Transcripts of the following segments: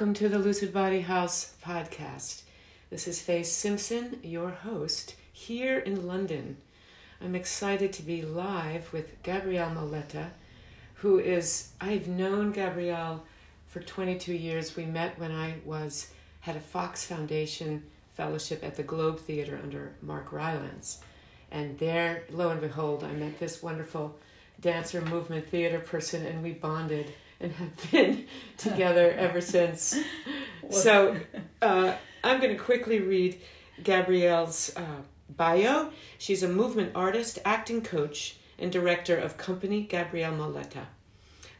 Welcome to the Lucid Body House podcast. This is Faye Simpson, your host, here in London. I'm excited to be live with Gabrielle Moleta, who is, I've known Gabrielle for 22 years. We met when I was had a Fox Foundation fellowship at the Globe Theater under Mark Rylance. And there, lo and behold, I met this wonderful dancer movement theater person and we bonded and have been together ever since. So uh, I'm going to quickly read Gabrielle's uh, bio. She's a movement artist, acting coach, and director of company Gabrielle Moleta.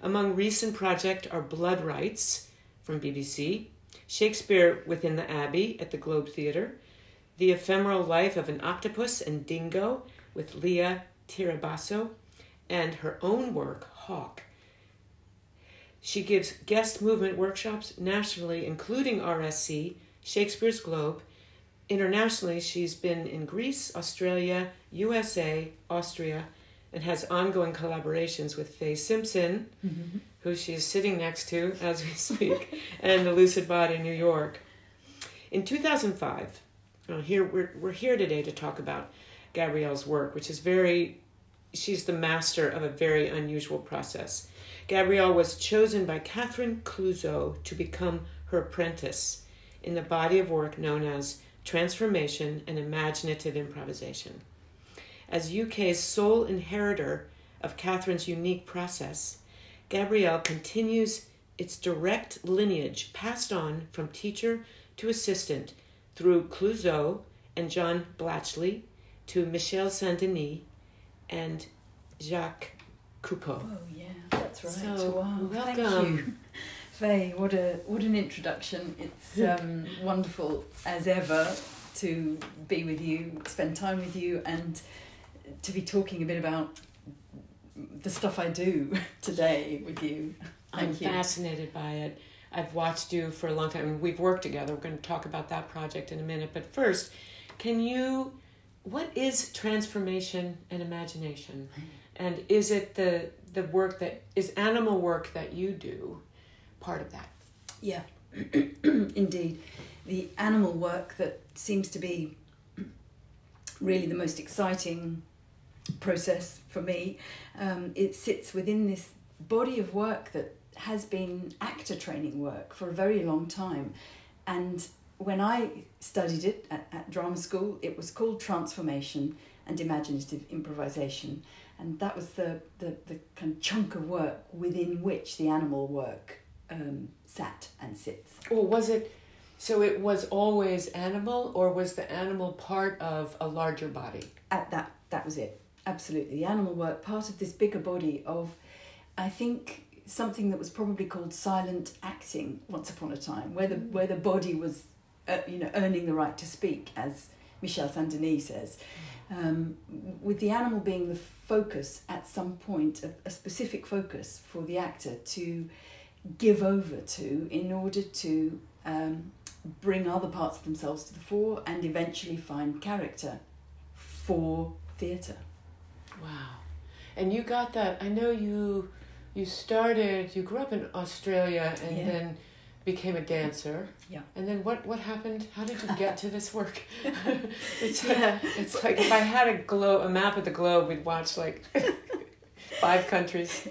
Among recent projects are Blood Rights from BBC, Shakespeare within the Abbey at the Globe Theatre, The Ephemeral Life of an Octopus and Dingo with Leah Tirabasso, and her own work, Hawk. She gives guest movement workshops nationally, including RSC, Shakespeare's Globe. Internationally, she's been in Greece, Australia, USA, Austria, and has ongoing collaborations with Faye Simpson, mm-hmm. who she's sitting next to as we speak, and the Lucid Body New York. In 2005, well, here we're, we're here today to talk about Gabrielle's work, which is very she's the master of a very unusual process. Gabrielle was chosen by Catherine Clouzot to become her apprentice in the body of work known as Transformation and Imaginative Improvisation. As UK's sole inheritor of Catherine's unique process, Gabrielle continues its direct lineage passed on from teacher to assistant through Clouzot and John Blatchley to Michel Saint Denis and Jacques Copeau. Oh yeah, that's right. So, wow. welcome. Thank you. Faye, what a what an introduction. It's um, wonderful as ever to be with you, spend time with you, and to be talking a bit about the stuff I do today with you. I'm you. fascinated by it. I've watched you for a long time. We've worked together. We're going to talk about that project in a minute. But first, can you, what is transformation and imagination? And is it the, the work that, is animal work that you do part of that? Yeah, indeed. The animal work that seems to be really the most exciting process for me. Um, it sits within this body of work that has been actor training work for a very long time. And when I studied it at, at drama school, it was called Transformation and Imaginative Improvisation. And that was the, the, the kind of chunk of work within which the animal work um, sat and sits. Or was it, so it was always animal, or was the animal part of a larger body? At that, that was it. Absolutely. The animal work, part of this bigger body of, I think, something that was probably called silent acting once upon a time, where the, where the body was, uh, you know, earning the right to speak, as Michel Saint Denis says. Um, with the animal being the focus at some point, a, a specific focus for the actor to give over to in order to um, bring other parts of themselves to the fore and eventually find character for theatre. Wow. And you got that. I know you you started you grew up in Australia and Yeah. then became a dancer. Yeah. And then what what happened? How did you get to this work? it's Yeah. like, it's like if I had a globe a map of the globe, we'd watch like five countries.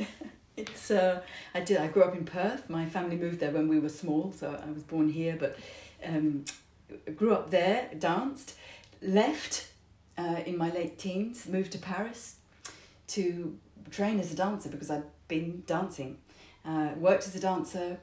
It's uh, I did. I grew up in Perth. My family moved there when we were small, so I was born here. But um, grew up there, danced, left uh, in my late teens, moved to Paris to train as a dancer because I'd been dancing. Uh, worked as a dancer,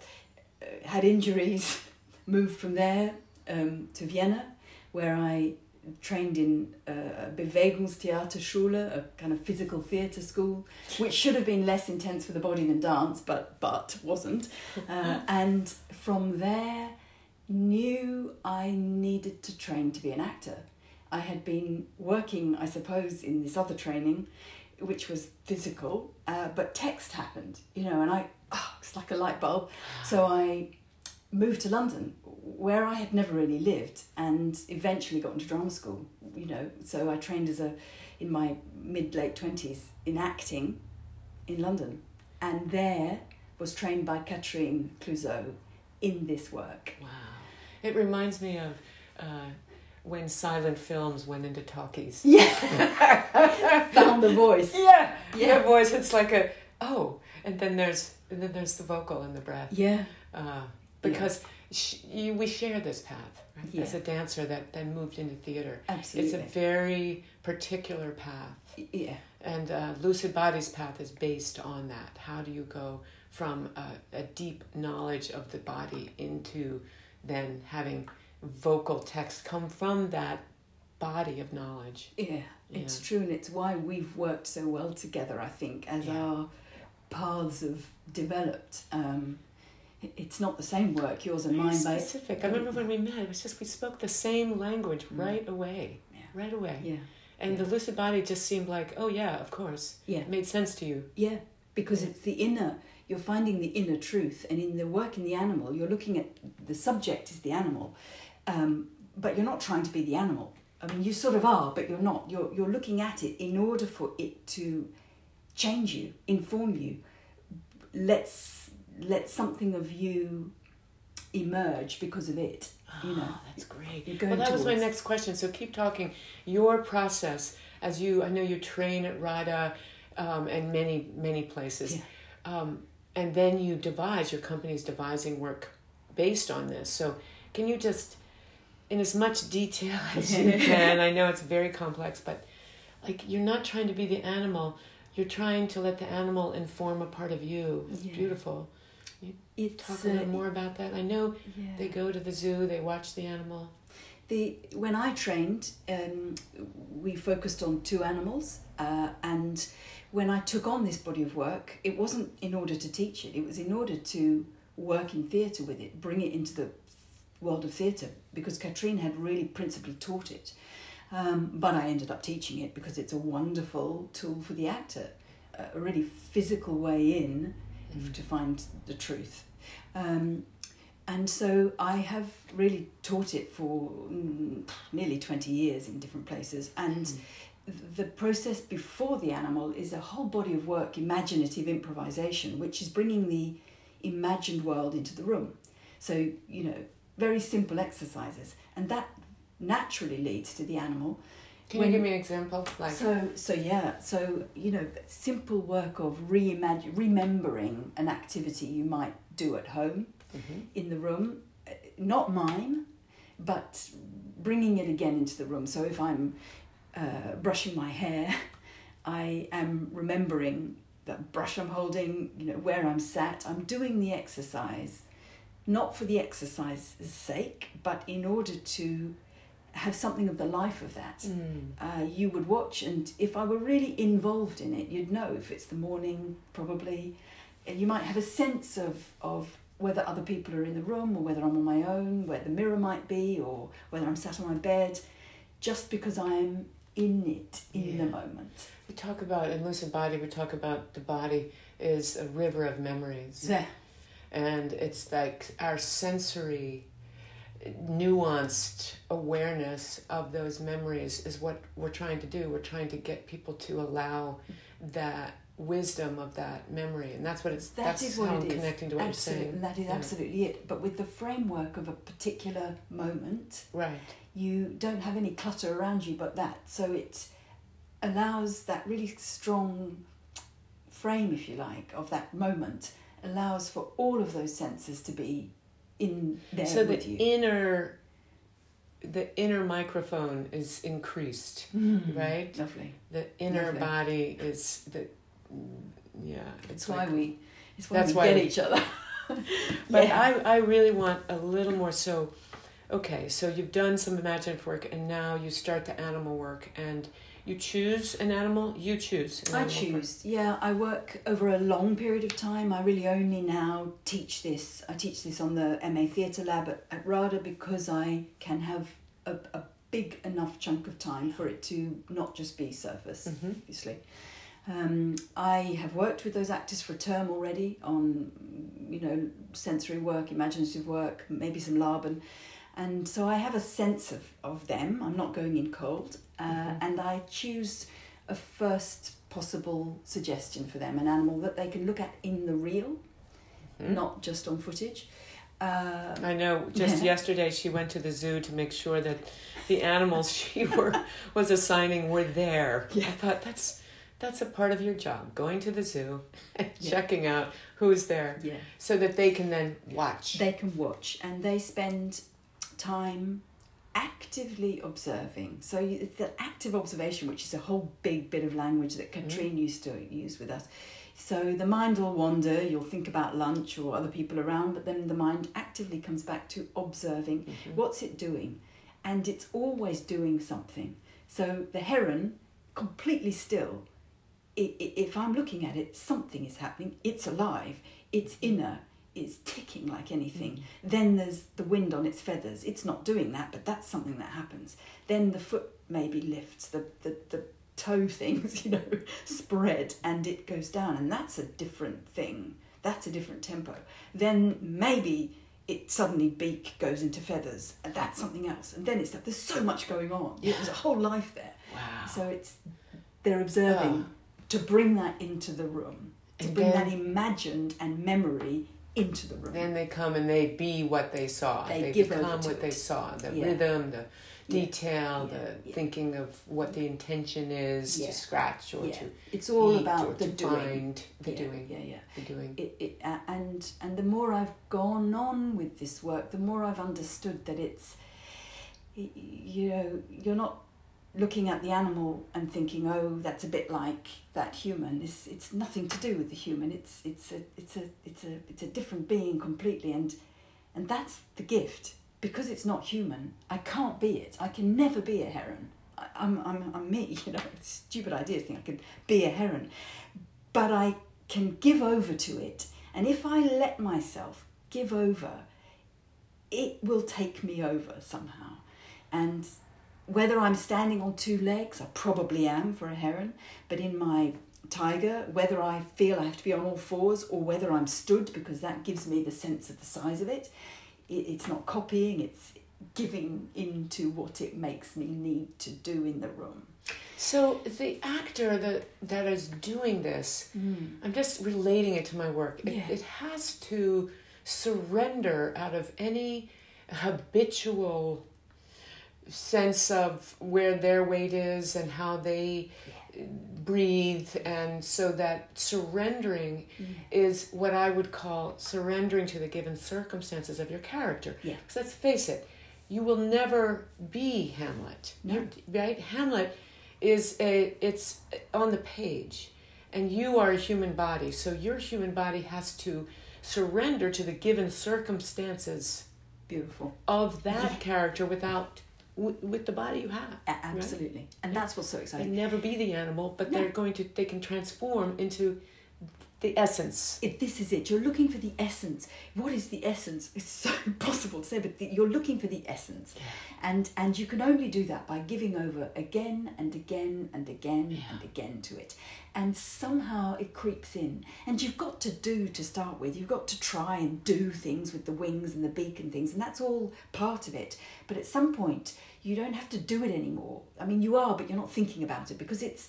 had injuries, moved from there um, to Vienna, where I trained in uh, Bewegungstheaterschule, a kind of physical theatre school, which should have been less intense for the body than dance, but but wasn't. Uh, and from there, knew I needed to train to be an actor. I had been working, I suppose, in this other training, which was physical, uh, but text happened, you know, and I, oh, it's like a light bulb. So I moved to London, where I had never really lived, and eventually got into drama school, you know. So I trained as a, in my mid late 20s, in acting in London, and there was trained by Catherine Clouzot in this work. Wow. It reminds me of uh, when silent films went into talkies. Yeah. Found the voice. Yeah. Yeah. Yeah. voice. It's like a oh, and then there's and then there's the vocal and the breath. Yeah. Uh, because sh- you, we share this path right? Yeah. as a dancer that then moved into theater. Absolutely. It's a very particular path, yeah. and uh, Lucid Body's path is based on that. How do you go from a, a deep knowledge of the body into then having vocal text come from that body of knowledge? Yeah, it's true, and it's why we've worked so well together. I think as Yeah. our paths have developed, um, it's not the same work yours and Very mine, but specific. I remember when we met, it was just we spoke the same language Mm. right away. Yeah. Right away. yeah, And Yeah. the lucid body just seemed like, oh yeah, of course. yeah, It made sense to you. yeah, because Yeah. it's the inner. You're finding the inner truth, and in the work in the animal, you're looking at the subject is the animal, um, but you're not trying to be the animal. I mean, you sort of are, but you're not. You're you're looking at it in order for it to change you, inform you. Let's let something of you emerge because of it. You know, Ah, that's great. you're going Well, that was my next question. So keep talking. Your process, as you, I know you train at RADA um, and many, many places. Yeah. Um, and then you devise, your company's devising work based on this. So can you just, in as much detail as you can, I know it's very complex, but like you're not trying to be the animal, you're trying to let the animal inform a part of you. It's Yeah. beautiful. It's Talk a little uh, more about that. I know yeah. they go to the zoo, they watch the animal. The when I trained, um, we focused on two animals, uh, and when I took on this body of work, it wasn't in order to teach it. It was in order to work in theatre with it, bring it into the world of theatre, because Katrine had really principally taught it. Um, but I ended up teaching it because it's a wonderful tool for the actor, a really physical way in to find the truth. Um, and so I have really taught it for mm, nearly 20 years in different places. And the process before the animal is a whole body of work, imaginative improvisation, which is bringing the imagined world into the room. So, you know, very simple exercises. And that naturally leads to the animal. Can When- you give me an example? Like, So, so yeah, so you know, simple work of reimagine, remembering an activity you might do at home Mhm. in the room, uh, not mine, but bringing it again into the room. So if I'm uh, brushing my hair, I am remembering that brush I'm holding, you know, where I'm sat. I'm doing the exercise, not for the exercise's sake, but in order to have something of the life of that Mm. uh, you would watch and if i were really involved in it you'd know if it's the morning probably and you might have a sense of of whether other people are in the room or whether i'm on my own where the mirror might be or whether i'm sat on my bed just because i'm in it in the moment We talk about in lucid body. We talk about the body is a river of memories, there and it's like our sensory, nuanced awareness of those memories is what we're trying to do. We're trying to get people to allow that wisdom of that memory, and that's what it's. That that's is what how it I'm is. connecting to what Absolutely, you're saying. and that is Yeah. absolutely it but with the framework of a particular moment Right. you don't have any clutter around you but that. So it allows that really strong frame, if you like, of that moment, allows for all of those senses to be in there so with the you. inner, the inner microphone is increased. Mm, right? Lovely. The inner Lovely. body is the. Yeah, It's it's why like we. It's why That's we why get we- each other. But Yeah. I, I really want a little more. So, okay, so you've done some imaginative work, and now you start the animal work, and you choose an animal. You choose. An I animal for- choose. Yeah, I work over a long period of time. I really only now teach this. I teach this on the MA Theatre Lab at, at RADA because I can have a, a big enough chunk of time for it to not just be surface, Mhm. obviously. Um, I have worked with those actors for a term already on, you know, sensory work, imaginative work, maybe some Laban. And so I have a sense of, of them. I'm not going in cold. Uh, Mhm. And I choose a first possible suggestion for them, an animal that they can look at in the real, Mhm. not just on footage. Uh, I know. Just Yeah. yesterday, she went to the zoo to make sure that the animals she were was assigning were there. Yeah. I thought that's that's a part of your job, going to the zoo and Yeah. checking out who's there, yeah. so that they can then watch. They can watch and they spend time actively observing. So you, it's the active observation, which is a whole big bit of language that Katrine used to use with us. So the mind will wander, you'll think about lunch or other people around, but then the mind actively comes back to observing Mhm. what's it doing? And it's always doing something. So the heron, completely still, if I'm looking at it, something is happening. It's alive, it's inner, it's ticking like anything. Then there's the wind on its feathers. It's not doing that, but that's something that happens. Then the foot maybe lifts, the, the, the toe things, you know, spread and it goes down. And that's a different thing. That's a different tempo. Then maybe it suddenly beak goes into feathers and that's something else. And then it's like there's so much going on. Yeah. There's a whole life there. Wow. So it's they're observing Ah. To bring that into the room, to And bring that imagined and memory into the room. Then they come and they be what they saw. They They, become what they saw. The Yeah. rhythm, the detail, Yeah. the Yeah. thinking of what the intention is to scratch or to it's all about the doing. find the yeah, doing. Yeah, yeah. The doing. It, it, uh, and and the more I've gone on with this work, the more I've understood that it's, you know, you're not looking at the animal and thinking, oh, that's a bit like that human. It's it's nothing to do with the human. It's it's a it's a it's a it's a different being completely, and and that's the gift because it's not human. I can't be it. I can never be a heron. I, I'm I'm I'm me. You know, stupid idea to think I could be a heron, but I can give over to it, and if I let myself give over, it will take me over somehow, and whether I'm standing on two legs, I probably am for a heron, but in my tiger, whether I feel I have to be on all fours or whether I'm stood because that gives me the sense of the size of it, it it's not copying, it's giving into what it makes me need to do in the room. So the actor that that is doing this, hmm. I'm just relating it to my work. It, Yeah. it has to surrender out of any habitual sense of where their weight is and how they breathe and so that surrendering mm. is what I would call surrendering to the given circumstances of your character. Yeah. Because let's face it, you will never be Hamlet. No. You- right? Hamlet is a it's on the page and you are a human body so your human body has to surrender to the given circumstances Beautiful. of that Yeah. character without w- with the body you have absolutely. And that's what's so they exciting. never be the animal but No. they're going to they can transform into the essence If this is it, you're looking for the essence. What is the essence? It's so impossible to say, but the, you're looking for the essence. And and you can only do that by giving over again and again and again Yeah. and again to it. And somehow it creeps in. And you've got to do to start with. You've got to try and do things with the wings and the beak and things, and that's all part of it. But at some point, you don't have to do it anymore. I mean, you are, but you're not thinking about it because it's.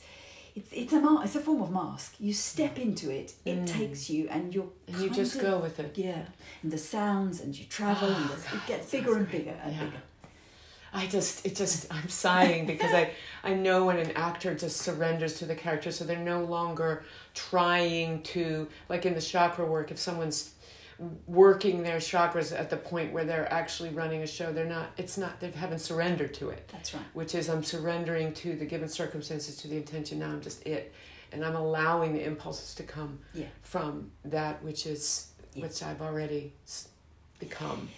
It's, it's a ma- it's a form of mask. You step into it, it Mm. takes you, and you're and you just of- go with it yeah, and the sounds, and you travel, and Oh, there's- God, it gets bigger and bigger and Yeah. bigger. I just, it just, I'm sighing because I, I know when an actor just surrenders to the character, so they're no longer trying to, like in the chakra work, if someone's working their chakras at the point where they're actually running a show, they're not, it's not, they haven't surrendered to it, That's right. which is I'm surrendering to the given circumstances, to the intention, now I'm just it. And I'm allowing the impulses to come Yeah. from that which is, Yeah. which I've already become.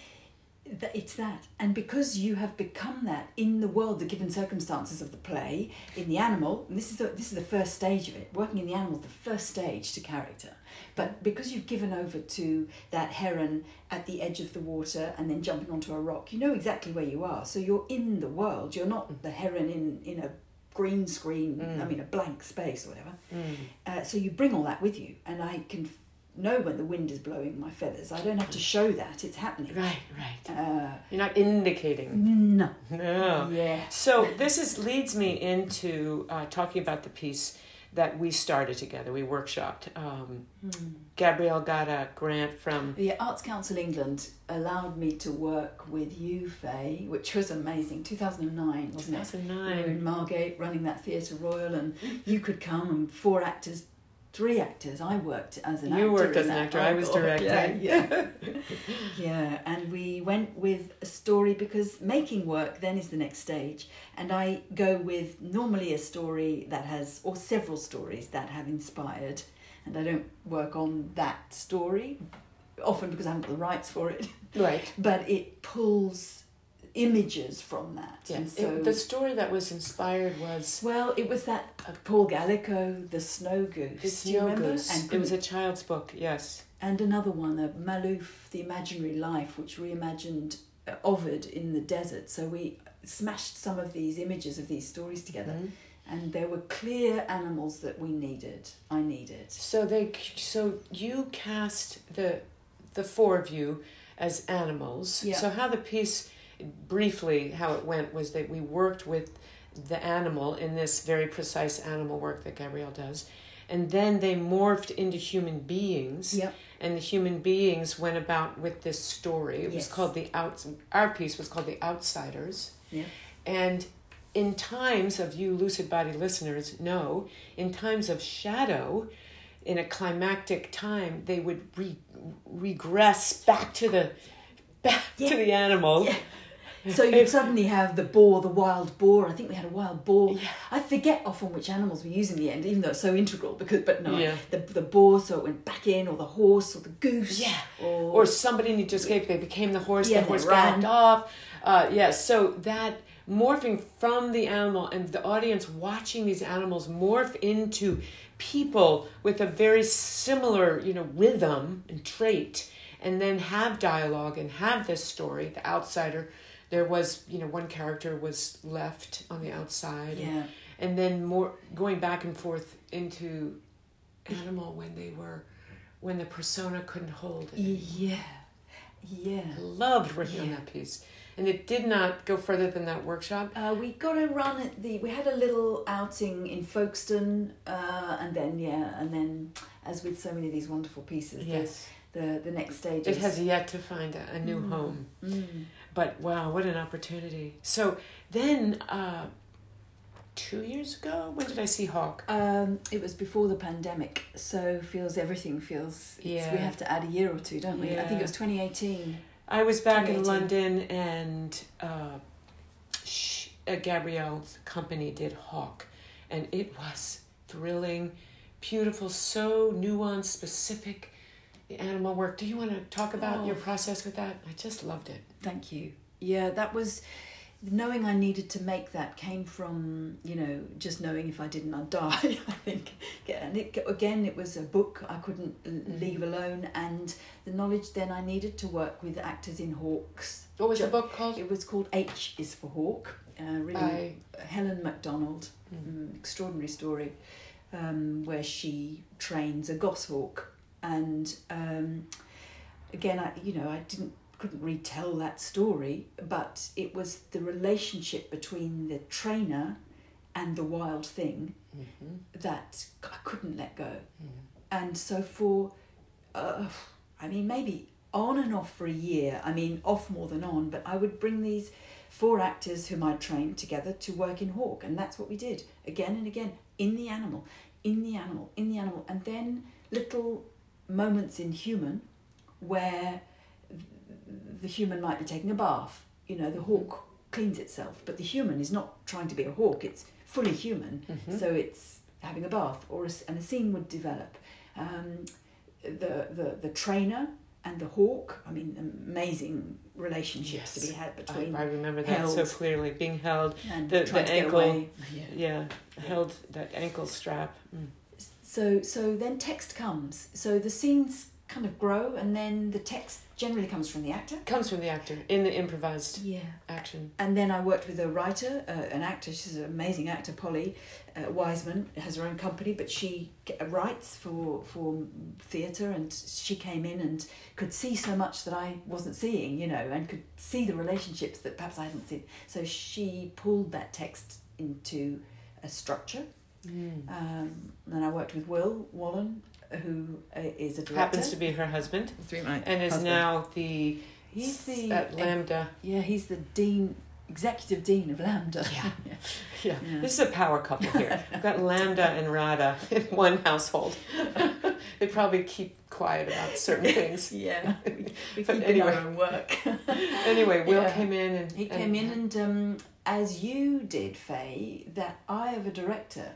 It's that, and because you have become that in the world, the given circumstances of the play, in the animal, and this is the this is the first stage of it. Working in the animal is the first stage to character, but because you've given over to that heron at the edge of the water and then jumping onto a rock, you know exactly where you are. So you're in the world. You're not the heron in in a green screen. Mm. I mean, a blank space or whatever. Mm. Uh, so you bring all that with you, and I can know when the wind is blowing my feathers. I don't have to show that; it's happening. Right, right. Uh, You're not indicating. no. No. Yeah. So this is leads me into uh, talking about the piece that we started together. We workshopped. Um, Hmm. Gabrielle got a grant from The Arts Council England allowed me to work with you, Faye, which was amazing. 2009, wasn't it? We were 2009. in Margate running that Theatre Royal, and you could come and four actors, three actors. I worked as an actor. You worked as an actor, I was directing. Yeah, yeah. yeah, and we went with a story because making work then is the next stage. And I go with normally a story that has, or several stories that have inspired, and I don't work on that story, often because I haven't got the rights for it, Right. but it pulls images from that. Yeah. And It- the story that was inspired was well, it was that uh, Paul Gallico, The Snow Goose. You Snow remember? Goose. And, it was a child's book, yes. and another one, uh, Malouf, The Imaginary Life, which reimagined uh, Ovid in the desert. So we smashed some of these images of these stories together, Mhm. and there were clear animals that we needed. I needed. So they so you cast the the four of you as animals. Yeah. So how the piece briefly how it went was that we worked with the animal in this very precise animal work that Gabrielle does. And then they morphed into human beings. Yep. And the human beings went about with this story. It was called the outs our piece was called The Outsiders. Yeah. And in times of you lucid body listeners know, in times of shadow, in a climactic time, they would re- regress back to the back Yeah. to the animal. Yeah. So you suddenly have the boar, the wild boar. I think we had a wild boar. Yeah. I forget often which animals we use in the end, even though it's so integral. Because, but no, Yeah. the the boar, so it went back in, or the horse, or the goose, Yeah. or, Or somebody needed to escape. They became the horse. Yeah, the horse ran. off. Uh, yes. so that morphing from the animal and the audience watching these animals morph into people with a very similar, you know, rhythm and trait, and then have dialogue and have this story. The outsider. There was, you know, one character was left on the outside. yeah, and then more going back and forth into animal when they were when the persona couldn't hold it. yeah, yeah. I loved working on that piece, and it did not go further than that workshop. Uh, we got a run at the. We had a little outing in Folkestone, uh, and then yeah, and then as with so many of these wonderful pieces, Yes, the the next stage. It has yet to find a, a new Mm. home, Mm. but wow, what an opportunity! So then, uh, two years ago, when did I see Hawk? Um, it was before the pandemic, so feels everything feels. Yeah. We have to add a year or two, don't we? I think it was 2018. I was back in London, and uh, sh- uh, Gabrielle's company did Hawk, and it was thrilling, beautiful, so nuanced, specific. The animal work. Do you want to talk about Oh. your process with that? I just loved it. Thank you. Yeah, that was knowing I needed to make that came from you know just knowing if I didn't I'd die. I think, and it, again it was a book I couldn't l- leave alone, and the knowledge then I needed to work with actors in Hawks. What was Ju- the book called? It was called H is for Hawk. Uh, really, Helen MacDonald. Mm. mm, extraordinary story um, where she trains a goshawk and um, again I you know I didn't couldn't retell that story but it was the relationship between the trainer and the wild thing Mhm. that I couldn't let go Mm. and so for uh, I mean maybe on and off for a year I mean off more than on but I would bring these four actors whom I'd trained together to work in Hawk and that's what we did again and again in the animal in the animal in the animal and then little moments in human where the human might be taking a bath you know the hawk cleans itself but the human is not trying to be a hawk it's fully human Mhm. so it's having a bath or a, and a scene would develop um, the, the the trainer and the hawk i mean amazing relationships to be had I, between I remember that so clearly. Being held, and the- the ankle. away. Yeah. yeah, held that ankle strap. Mm. So so then text comes. So the scenes kind of grow, and then the text generally comes from the actor. Comes from the actor in the improvised Yeah. action. And then I worked with a writer, uh, an actor. She's an amazing actor, Polly uh, Wiseman, has her own company, but she writes for for theatre, and she came in and could see so much that I wasn't seeing, you know, and could see the relationships that perhaps I hadn't seen. So she pulled that text into a structure, Mm. Um, then I worked with Will Wallen, who uh, a director. Happens to be her husband, and is husband. now the He's the at LAMDA. yeah. He's the dean, executive dean of LAMDA. Yeah. yeah. Yeah. Yeah. this is a power couple here. We've got LAMDA and Rada in one household. they probably keep quiet about certain things. Yeah, we, we But keep anyway. our own work. Anyway, Will Yeah. came in and He came in and, um, as you did, Faye, that eye of a director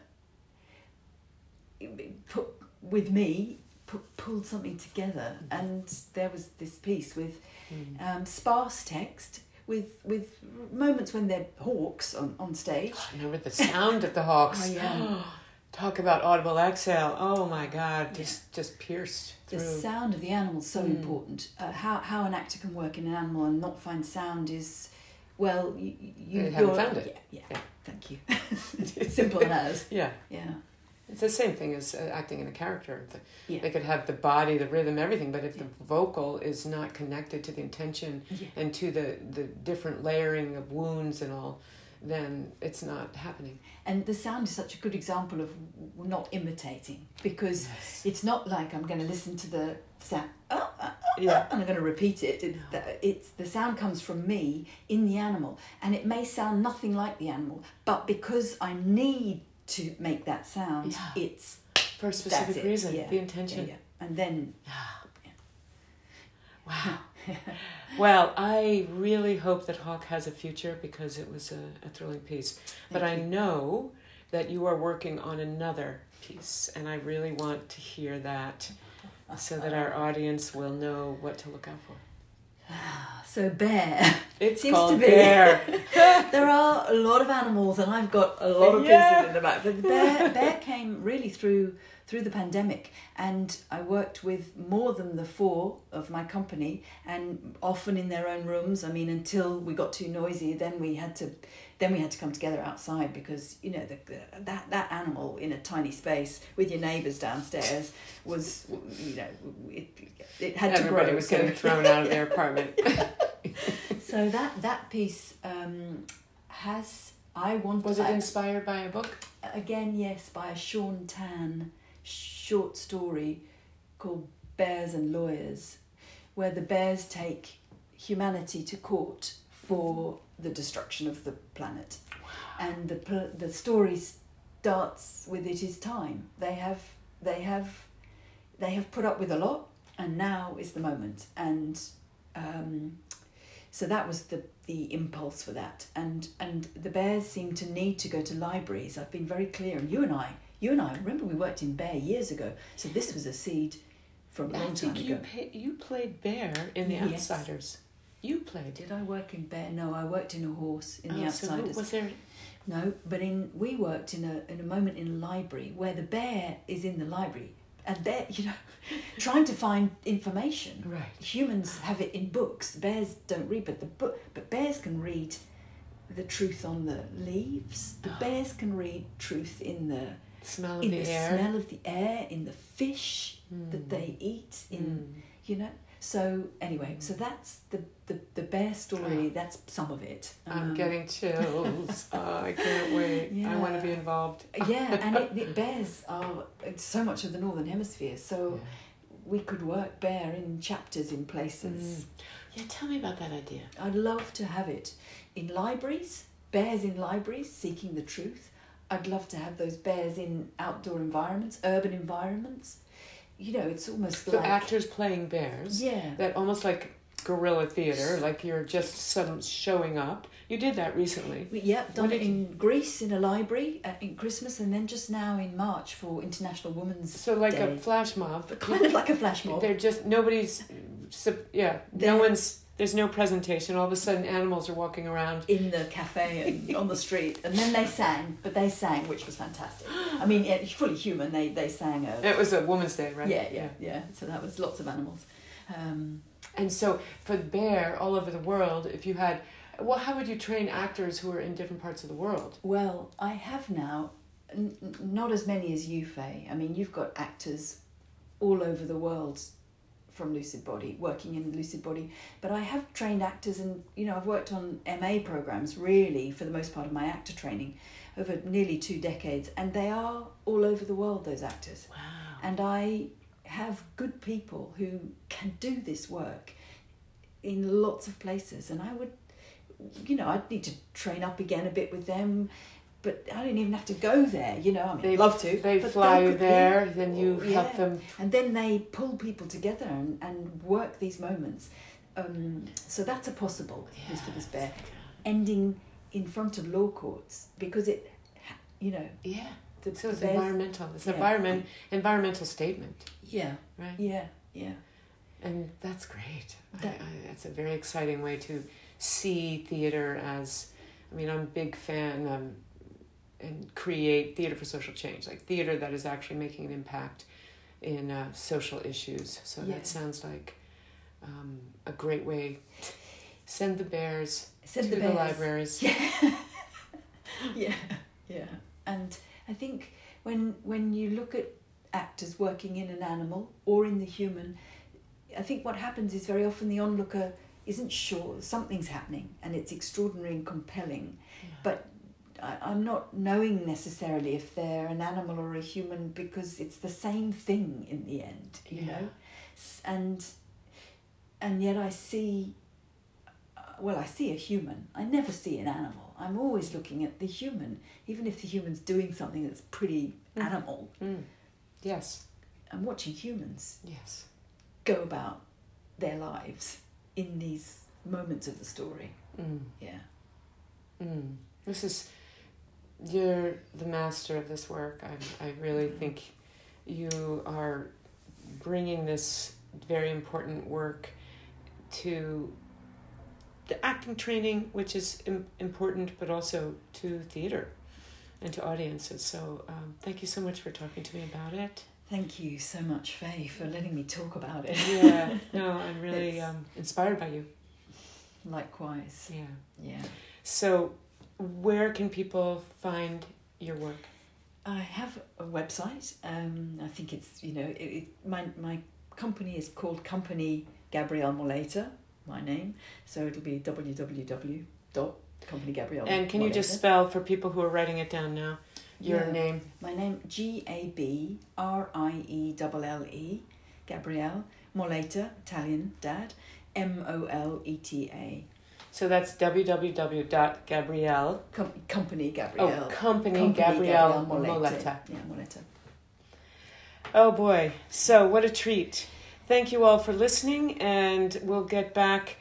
put with me put, pulled something together, Mhm. and there was this piece with Mm. um, sparse text. With, with moments when they're hawks on, on stage. I remember the sound of the hawks. Oh, yeah. Talk about audible exhale. Oh my God, just just pierced Through. The sound of the animal is so Mm. important. Uh, how, how an actor can work in an animal and not find sound is, well, you, you haven't found it. Yeah, yeah, Yeah. thank you. Simple as. yeah, Yeah. It's the same thing as uh, acting in a character. The- Yeah. They could have the body, the rhythm, everything, but if the vocal is not connected to the intention Yeah. and to the the different layering of wounds and all, then it's not happening. And the sound is such a good example of not imitating because Yes. it's not like I'm going to listen to the sound oh, uh, uh, Yeah. and I'm going to repeat it. It's, No. the, it's the sound comes from me in the animal, and it may sound nothing like the animal, but because I need to make that sound, Yeah. it's For a specific reason, yeah, the intention. yeah. and then Wow. well, I really hope that Hawk has a future because it was a, a thrilling piece. But I know that you are working on another piece, and I really want to hear that so that our uh-huh. audience will know what to look out for. so bear. It Seems to be. Bear. there are a lot of animals, and I've got a lot of Yeah. pieces in the back. But the bear, bear came really through through the pandemic, and I worked with more than the four of my company, and often in their own rooms. I mean, until we got too noisy, then we had to. Then we had to come together outside because you know the, that that animal in a tiny space with your neighbours downstairs was you know it, it had to Everybody grow. was so- getting thrown out of their apartment. so that that piece um, has I want Was it I- inspired by a book? again yes by Shaun Tan short story called Bears and Lawyers, where the bears take humanity to court for the destruction of the planet, and the pl- the story starts with it is time. They have they have they have put up with a lot, and now is the moment. And um, so that was the the impulse for that. And and the bears seem to need to go to libraries. I've been very clear, and you and I, you and I, remember we worked in Bear years ago. So this was a seed from a I long time you ago. pa- you played Bear in The Yes. Outsiders. You played. Did I work in Bear? No, I worked in a horse in the Oh, so Outsiders. was there? No, but in we worked in a in a moment in a library where the bear is in the library and they're you know trying to find information. Right. Humans have it in books. Bears don't read, but the book but bears can read the truth on the leaves. The bears can read truth in the Smell of in the, the, smell of the air, in the fish that Mm. they eat, in Mm. you know. So anyway, so that's the the, the bear story. That's some of it. I'm Um, getting chills. oh, I can't wait. I want to be involved. yeah, and it, it bears are it's so much of the northern hemisphere, so we could work bear in chapters in places. Yeah, tell me about that idea. I'd love to have it in libraries, bears in libraries seeking the truth. I'd love to have those bears in outdoor environments, urban environments. You know, it's almost So like actors playing bears. yeah, That almost like guerrilla theater, like you're just some showing up. You did that recently. Yeah, done it did you- in Greece in a library uh, in Christmas, and then just now in March for International Women's So like Day. a flash mob. But kind of like a flash mob. They're just nobody's. Yeah, no They're- one's. There's no presentation. All of a sudden, animals are walking around. in the cafe and on the street, and then they sang, but they sang, which was fantastic. I mean, yeah, fully human. They they sang a It was a Woman's Day, right? yeah, yeah, yeah. So that was lots of animals. Um, And so for the bear all over the world, if you had, well, how would you train actors who are in different parts of the world? well, I have now, n- not as many as you, Faye. I mean, you've got actors all over the world from Lucid Body, working in Lucid Body, but I have trained actors and, you know, I've worked on MA programs really for the most part of my actor training over nearly two decades, and they are all over the world, those actors. Wow. And I have good people who can do this work in lots of places, and I would, you know, I'd need to train up again a bit with them. But I don't even have to go there, you know. I mean, They love to. They fly you there, yeah. then you Yeah. help them. and then they pull people together and, and work these moments. Um, so that's a possible Who's for despair ending in front of law courts because it, you know, Yeah. the, So it's the environmental. It's yeah. environment environmental statement, Yeah, right? yeah, yeah. And that's great. I, I, that's a very exciting way to see theater as. I mean, I'm a big fan um, and create theater for social change, like theater that is actually making an impact in uh, social issues. So Yeah. that sounds like um, a great way. Send the bears Send to the the, bears. libraries. Yeah, yeah, yeah. And I think when when you look at actors working in an animal or in the human, I think what happens is very often the onlooker isn't sure something's happening and it's extraordinary and compelling, but I, I'm not knowing necessarily if they're an animal or a human because it's the same thing in the end, you Yeah. know, and and yet I see. Well, I see a human. I never see an animal. I'm always looking at the human, even if the human's doing something that's pretty Mhm. animal. Mm. Yes. I'm watching humans Yes. go about their lives in these moments of the story. Mm. Yeah. Mm. This is you're the master of this work. I I really think you are bringing this very important work to the acting training, which is Im- important, but also to theater and to audiences. So um, thank you so much for talking to me about it. Thank you so much, Faye, for letting me talk about it. Yeah, no, I'm really um, inspired by you. Likewise. Yeah. Yeah. So, where can people find your work? I have a website. Um, I think it's you know it, it, my my company is called Company Gabrielle Moleta, my name. So it'll be www dot company Gabrielle. And can you just spell for people who are writing it down now your Yeah. name? My name G A B R I E L L E Gabrielle Moleta Italian dad M O L E T A So that's www.gabrielle. Com- Company Oh, Gabrielle. company, Company Gabrielle Moleta. Moleta. Yeah, Moleta. Oh boy. So, what a treat. Thank you all for listening, and we'll get back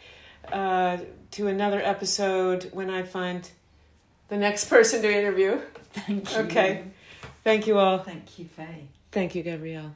uh, to another episode when I find the next person to interview. Thank you. Okay. Thank you all. Thank you, Faye. Thank you, Gabrielle.